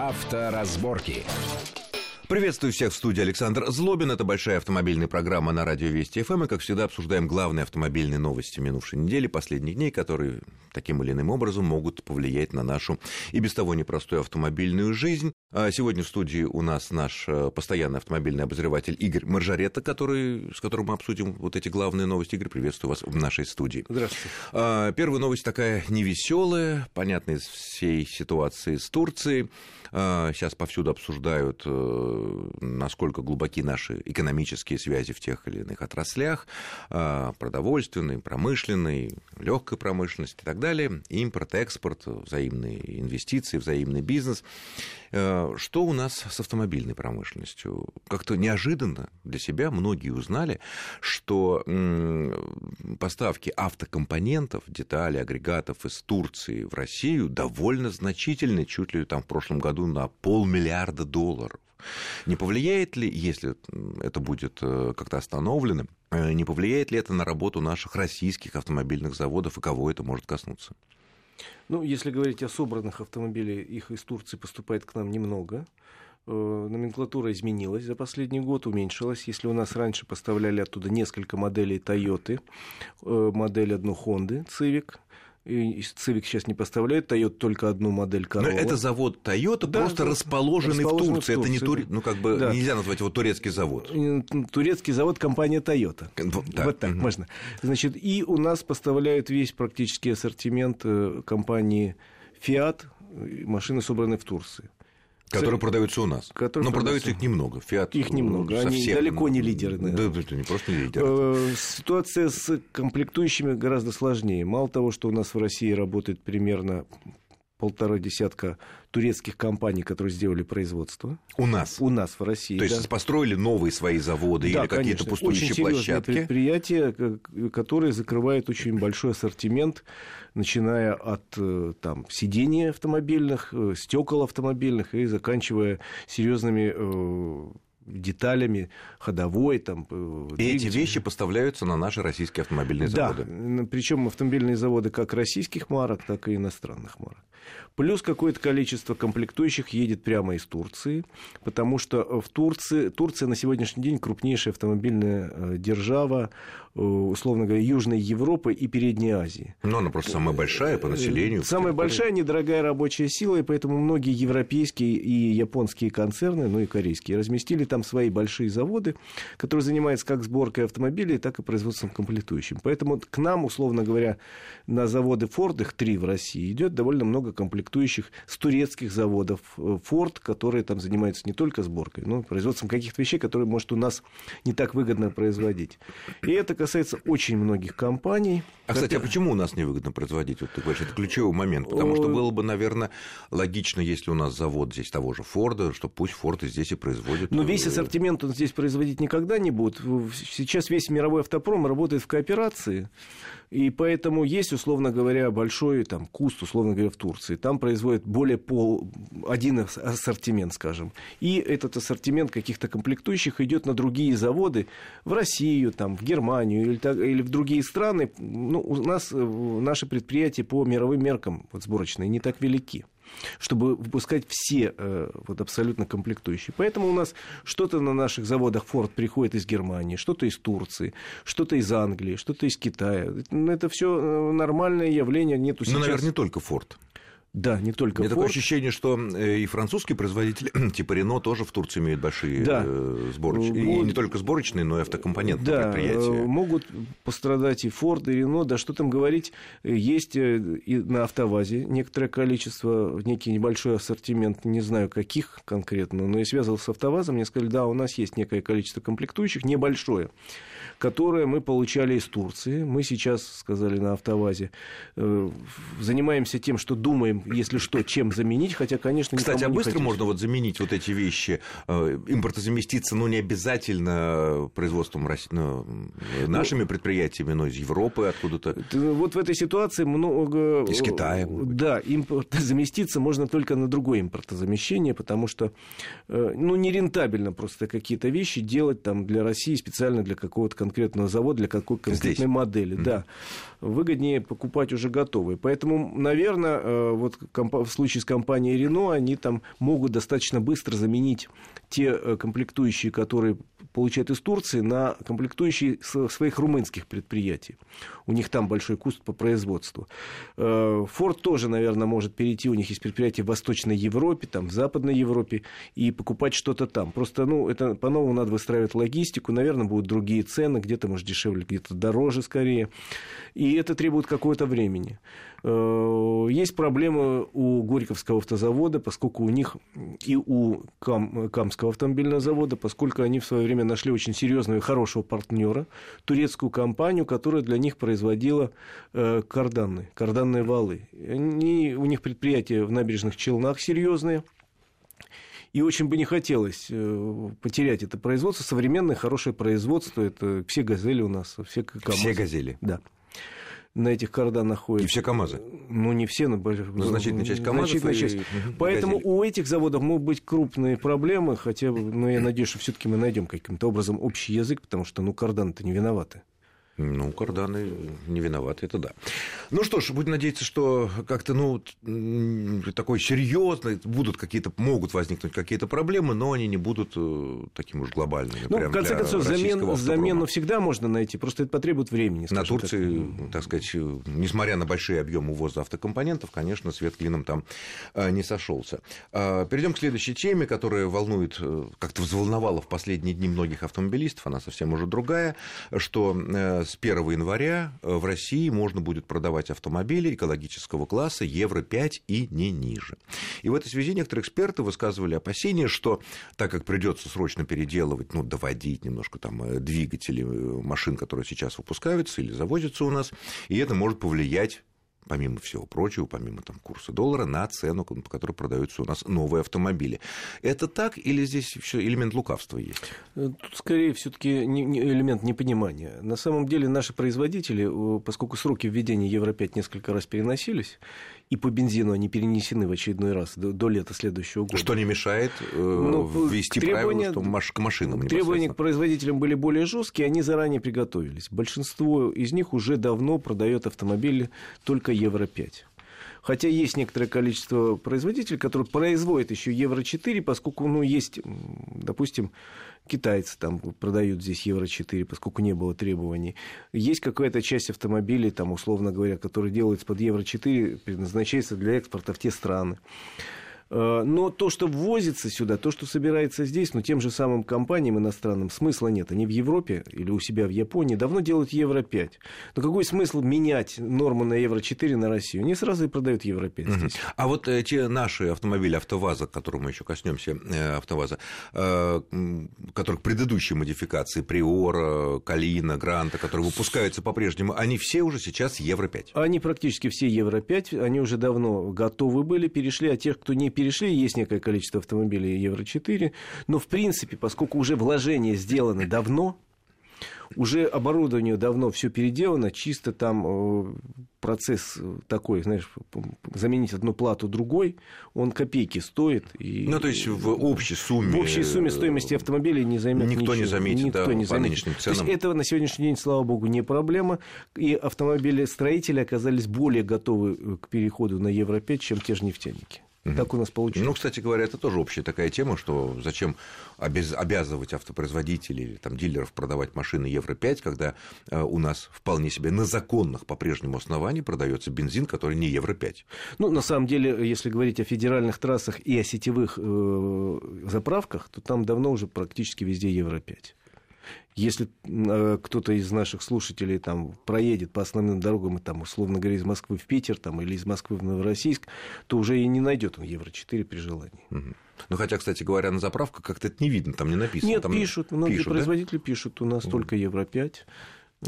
Авторазборки. Приветствую всех в студии Александр Злобин. Это большая автомобильная программа на радио Вести ФМ. И, как всегда, обсуждаем главные автомобильные новости минувшей недели, последних дней, которые таким или иным образом могут повлиять на нашу и без того непростую автомобильную жизнь. А сегодня в студии у нас наш э, постоянный автомобильный обозреватель Игорь Маржарета, который, с которым мы обсудим вот эти главные новости. Игорь, приветствую вас в нашей студии. Здравствуйте. А, первая новость такая невеселая, понятная из всей ситуации с Турцией. А, сейчас повсюду обсуждают, э, насколько глубоки наши экономические связи в тех или иных отраслях, продовольственной, промышленной, легкой промышленности и так далее, импорт, экспорт, взаимные инвестиции, взаимный бизнес. Э, что у нас с автомобильной промышленностью? Как-то неожиданно для себя многие узнали, что поставки автокомпонентов, деталей, агрегатов из Турции в Россию довольно значительны, чуть ли там в прошлом году на полмиллиарда долларов. Не повлияет ли, если это будет э, как-то остановлено, э, не повлияет ли это на работу наших российских автомобильных заводов и кого это может коснуться? Ну, если говорить о собранных автомобилях, их из Турции поступает к нам немного. Э, номенклатура изменилась за последний год, уменьшилась. Если у нас раньше поставляли оттуда несколько моделей Toyota, модель одну Honda Civic, и Civic сейчас не поставляет, Toyota только одну модель Corolla. Но это завод Toyota, да, просто расположенный, расположенный в, Турции. в Турции. Это не тур... ну как бы да. нельзя назвать его турецкий завод. Турецкий завод компания Toyota. Да. Вот так mm-hmm. можно. Значит, и у нас поставляют весь практически ассортимент э, компании Fiat, машины, собранные в Турции. Которые продаются у нас. Которые Но продаются их немного. Фиат их немного. Совсем... Они далеко не лидеры. Наверное. Да, это не просто не лидеры. Э, ситуация с комплектующими гораздо сложнее. Мало того, что у нас в России работает примерно полтора десятка турецких компаний, которые сделали производство. У нас? У нас, в России. То да. есть построили новые свои заводы да, или какие-то пустующие очень площадки? предприятия, которые закрывают очень большой ассортимент, начиная от э, там, сидений автомобильных, э, стекол автомобильных и заканчивая серьезными э, деталями ходовой. Там, э, И эти вещи поставляются на наши российские автомобильные заводы. Да, причем автомобильные заводы как российских марок, так и иностранных марок. Плюс какое-то количество комплектующих едет прямо из Турции, потому что в Турции, Турция на сегодняшний день крупнейшая автомобильная э, держава, э, условно говоря, Южной Европы и Передней Азии. Но она просто самая большая по населению. Самая большая, недорогая рабочая сила, и поэтому многие европейские и японские концерны, ну и корейские, разместили там свои большие заводы, которые занимаются как сборкой автомобилей, так и производством комплектующих. Поэтому к нам, условно говоря, на заводы Ford, их три в России, идет довольно много комплектующих с турецких заводов Ford, которые там занимаются не только сборкой, но и производством каких-то вещей, которые, может, у нас не так выгодно производить. И это касается очень многих компаний. А, кстати, а почему у нас невыгодно производить? Вот ты говоришь, это ключевой момент, потому что было бы, наверное, логично, если у нас завод здесь того же Форда, что пусть Форд здесь и производит. Но весь ассортимент он здесь производить никогда не будет. Сейчас весь мировой автопром работает в кооперации, и поэтому есть, условно говоря, большой там, куст, условно говоря, в Турции. Там производят более пол, один ассортимент, скажем. И этот ассортимент каких-то комплектующих идет на другие заводы в Россию, там, в Германию или, или в другие страны. Ну, у нас э, наши предприятия по мировым меркам вот, сборочные не так велики чтобы выпускать все э, вот абсолютно комплектующие. Поэтому у нас что-то на наших заводах Ford приходит из Германии, что-то из Турции, что-то из Англии, что-то из Китая. Это все э, нормальное явление. Нету сейчас... Ну, наверное, не только Ford. Да, не только меня Ford. такое ощущение, что э, и французские производители, типа Рено, тоже в Турции имеют большие да. Э, сборочные. И не только сборочные, но и автокомпонентные да, предприятия. Э, могут пострадать и Ford, и Рено. Да что там говорить, есть и на автовазе некоторое количество, некий небольшой ассортимент, не знаю каких конкретно, но я связывался с автовазом, мне сказали, да, у нас есть некое количество комплектующих, небольшое которое мы получали из Турции. Мы сейчас, сказали на автовазе, э, занимаемся тем, что думаем, если что, чем заменить, хотя, конечно, Кстати, а быстро можно вот заменить вот эти вещи, э, импортозаместиться, ну, не обязательно производством ну, нашими предприятиями, но из Европы откуда-то. Вот в этой ситуации много... Из Китая. Да, импортозаместиться можно только на другое импортозамещение, потому что, э, ну, нерентабельно просто какие-то вещи делать там для России специально для какого-то конкретного завода, для какой конкретной Здесь. модели. Mm-hmm. Да. Выгоднее покупать уже готовые. Поэтому, наверное, э, вот вот в случае с компанией Рено они там могут достаточно быстро заменить те э, комплектующие, которые получают из Турции, на комплектующие своих румынских предприятий. У них там большой куст по производству. Форд тоже, наверное, может перейти, у них есть предприятия в Восточной Европе, там, в Западной Европе, и покупать что-то там. Просто, ну, это по-новому надо выстраивать логистику, наверное, будут другие цены, где-то, может, дешевле, где-то дороже скорее. И это требует какого-то времени. Э, есть проблемы у Горьковского автозавода, поскольку у них и у Кам, Камского автомобильного завода, поскольку они в свое время нашли очень серьезного и хорошего партнера, турецкую компанию, которая для них производила э, карданные, карданные валы. Они, у них предприятия в набережных Челнах серьезные – и очень бы не хотелось э, потерять это производство. Современное хорошее производство. Это все газели у нас, все КАМАЗы. Все газели? Да на этих карданах ходят. И все КАМАЗы? Ну, не все, но, но значительная часть КАМАЗов. Значительная часть. И... Поэтому у этих заводов могут быть крупные проблемы, хотя, ну, я надеюсь, что все таки мы найдем каким-то образом общий язык, потому что, ну, карданы-то не виноваты. Ну, карданы не виноваты, это да. Ну что ж, будем надеяться, что как-то, ну, такой серьезный, будут какие-то, могут возникнуть какие-то проблемы, но они не будут э, такими уж глобальными. Ну, в конце концов, замен, замену всегда можно найти, просто это потребует времени. На Турции, так. так сказать, несмотря на большие объемы увоза автокомпонентов, конечно, свет клином там э, не сошелся. А, Перейдем к следующей теме, которая волнует, э, как-то взволновала в последние дни многих автомобилистов, она совсем уже другая, что с 1 января э, в России можно будет продавать автомобили экологического класса Евро-5 и не ниже. И в этой связи некоторые эксперты высказывали опасения, что так как придется срочно переделывать, ну, доводить немножко там э, двигатели э, машин, которые сейчас выпускаются или завозятся у нас, и это может повлиять помимо всего прочего, помимо там, курса доллара, на цену, по которой продаются у нас новые автомобили. Это так или здесь еще элемент лукавства есть? Тут скорее все-таки элемент непонимания. На самом деле наши производители, поскольку сроки введения Евро-5 несколько раз переносились, и по бензину они перенесены в очередной раз до, до лета следующего года. Что не мешает э, ну, ввести требования, правила, что к машинам Требования к производителям были более жесткие, они заранее приготовились. Большинство из них уже давно продает автомобили только Евро-5. Хотя есть некоторое количество производителей, которые производят еще Евро-4, поскольку ну, есть, допустим, китайцы там продают здесь Евро-4, поскольку не было требований. Есть какая-то часть автомобилей, там, условно говоря, которые делаются под Евро-4, предназначается для экспорта в те страны. Э, но то, что ввозится сюда, то, что собирается здесь, ну, тем же самым компаниям иностранным смысла нет. Они в Европе или у себя в Японии давно делают Евро-5. Но какой смысл менять норму на Евро-4 на Россию? Они сразу и продают Евро-5 здесь. А вот э, те наши автомобили АвтоВАЗа, к которым мы еще коснемся, э, АвтоВАЗа, которых предыдущие модификации, Приора, Калина, Гранта, которые выпускаются по-прежнему, они все уже сейчас Евро-5? Они практически все Евро-5, они уже давно готовы были, перешли, а тех, кто не перешли, есть некое количество автомобилей Евро-4, но в принципе, поскольку уже вложения сделаны давно, уже оборудование давно все переделано, чисто там э, процесс такой, знаешь, заменить одну плату другой, он копейки стоит. И ну, то есть в общей сумме... В общей сумме стоимости автомобиля не займет Никто ничего. не заметит, Никто да, не по заметит. нынешним ценам. То есть это на сегодняшний день, слава богу, не проблема. И автомобили строители оказались более готовы к переходу на Евро-5, чем те же нефтяники. Угу. Так у нас получилось. Ну, кстати говоря, это тоже общая такая тема, что зачем обязывать автопроизводителей или там, дилеров продавать машины Евро-5, когда э, у нас вполне себе на законных по-прежнему основании продается бензин, который не Евро-5. Ну, на самом деле, если говорить о федеральных трассах и о сетевых э, заправках, то там давно уже практически везде Евро-5. Если э, кто-то из наших слушателей там проедет по основным дорогам, там, условно говоря, из Москвы в Питер там, или из Москвы в Новороссийск, то уже и не найдет он Евро-4 при желании. Угу. Ну, хотя, кстати говоря, на заправках как-то это не видно, там не написано. Нет, там пишут, многие пишут, производители да? пишут, у нас угу. только Евро-5.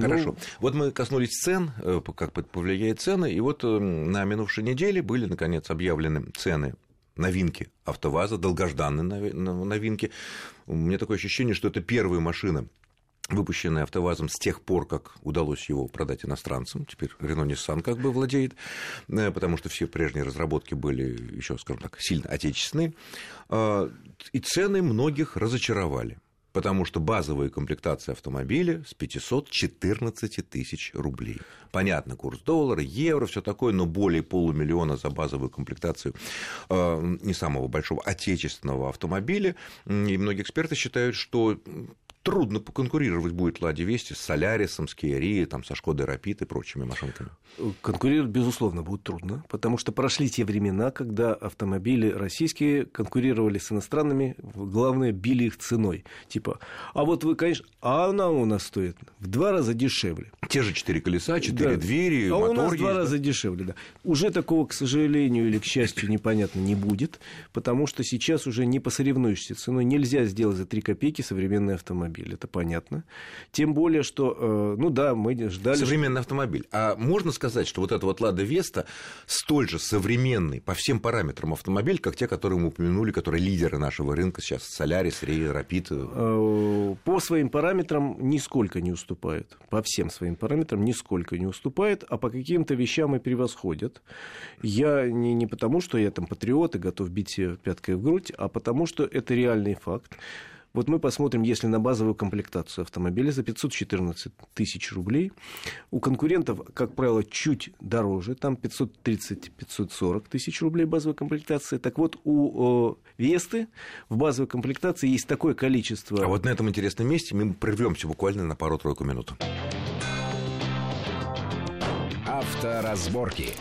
Хорошо. Ну... Вот мы коснулись цен, э, как повлияет цены, и вот э, на минувшей неделе были, наконец, объявлены цены новинки АвтоВАЗа, долгожданные новинки. У меня такое ощущение, что это первые машины, выпущенный АвтоВАЗом с тех пор, как удалось его продать иностранцам. Теперь Рено Nissan как бы владеет, э, потому что все прежние разработки были еще, скажем так, сильно отечественные. А, и цены многих разочаровали. потому что базовые комплектации автомобиля с 514 тысяч рублей. Понятно, курс доллара, евро, все такое, но более полумиллиона за базовую комплектацию э, не самого большого отечественного автомобиля. И многие эксперты считают, что трудно поконкурировать будет Ладе Вести с Солярисом, с Киарией, там, со Шкодой Рапид и прочими машинками. Конкурировать, безусловно, будет трудно, потому что прошли те времена, когда автомобили российские конкурировали с иностранными, главное, били их ценой. Типа, а вот вы, конечно, а она у нас стоит в два раза дешевле. Те же четыре колеса, четыре Да. двери, а мотор у нас в есть, два да? раза дешевле, да. Уже такого, к сожалению или к счастью, непонятно, не будет, потому что сейчас уже не посоревнуешься ценой. Нельзя сделать за 3 копейки современный автомобиль, это понятно. Тем более, что, э, ну да, мы ждали... Современный автомобиль. А можно сказать, что вот эта вот Лада Веста столь же современный по всем параметрам автомобиль, как те, которые мы упомянули, которые лидеры нашего рынка сейчас, Солярис, Рей, Рапид. По своим параметрам нисколько не уступает. По всем своим параметрам нисколько не уступает, а по каким-то вещам и превосходят. Я не, не потому, что я там патриот и готов бить пяткой в грудь, а потому, что это реальный факт. Вот мы посмотрим, если на базовую комплектацию автомобиля за 514 тысяч рублей, у конкурентов, как правило, чуть дороже, там 530-540 тысяч рублей базовая комплектация. Так вот, у Весты в базовой комплектации есть такое количество... А вот на этом интересном месте мы прервемся буквально на пару-тройку минут. Авторазборки.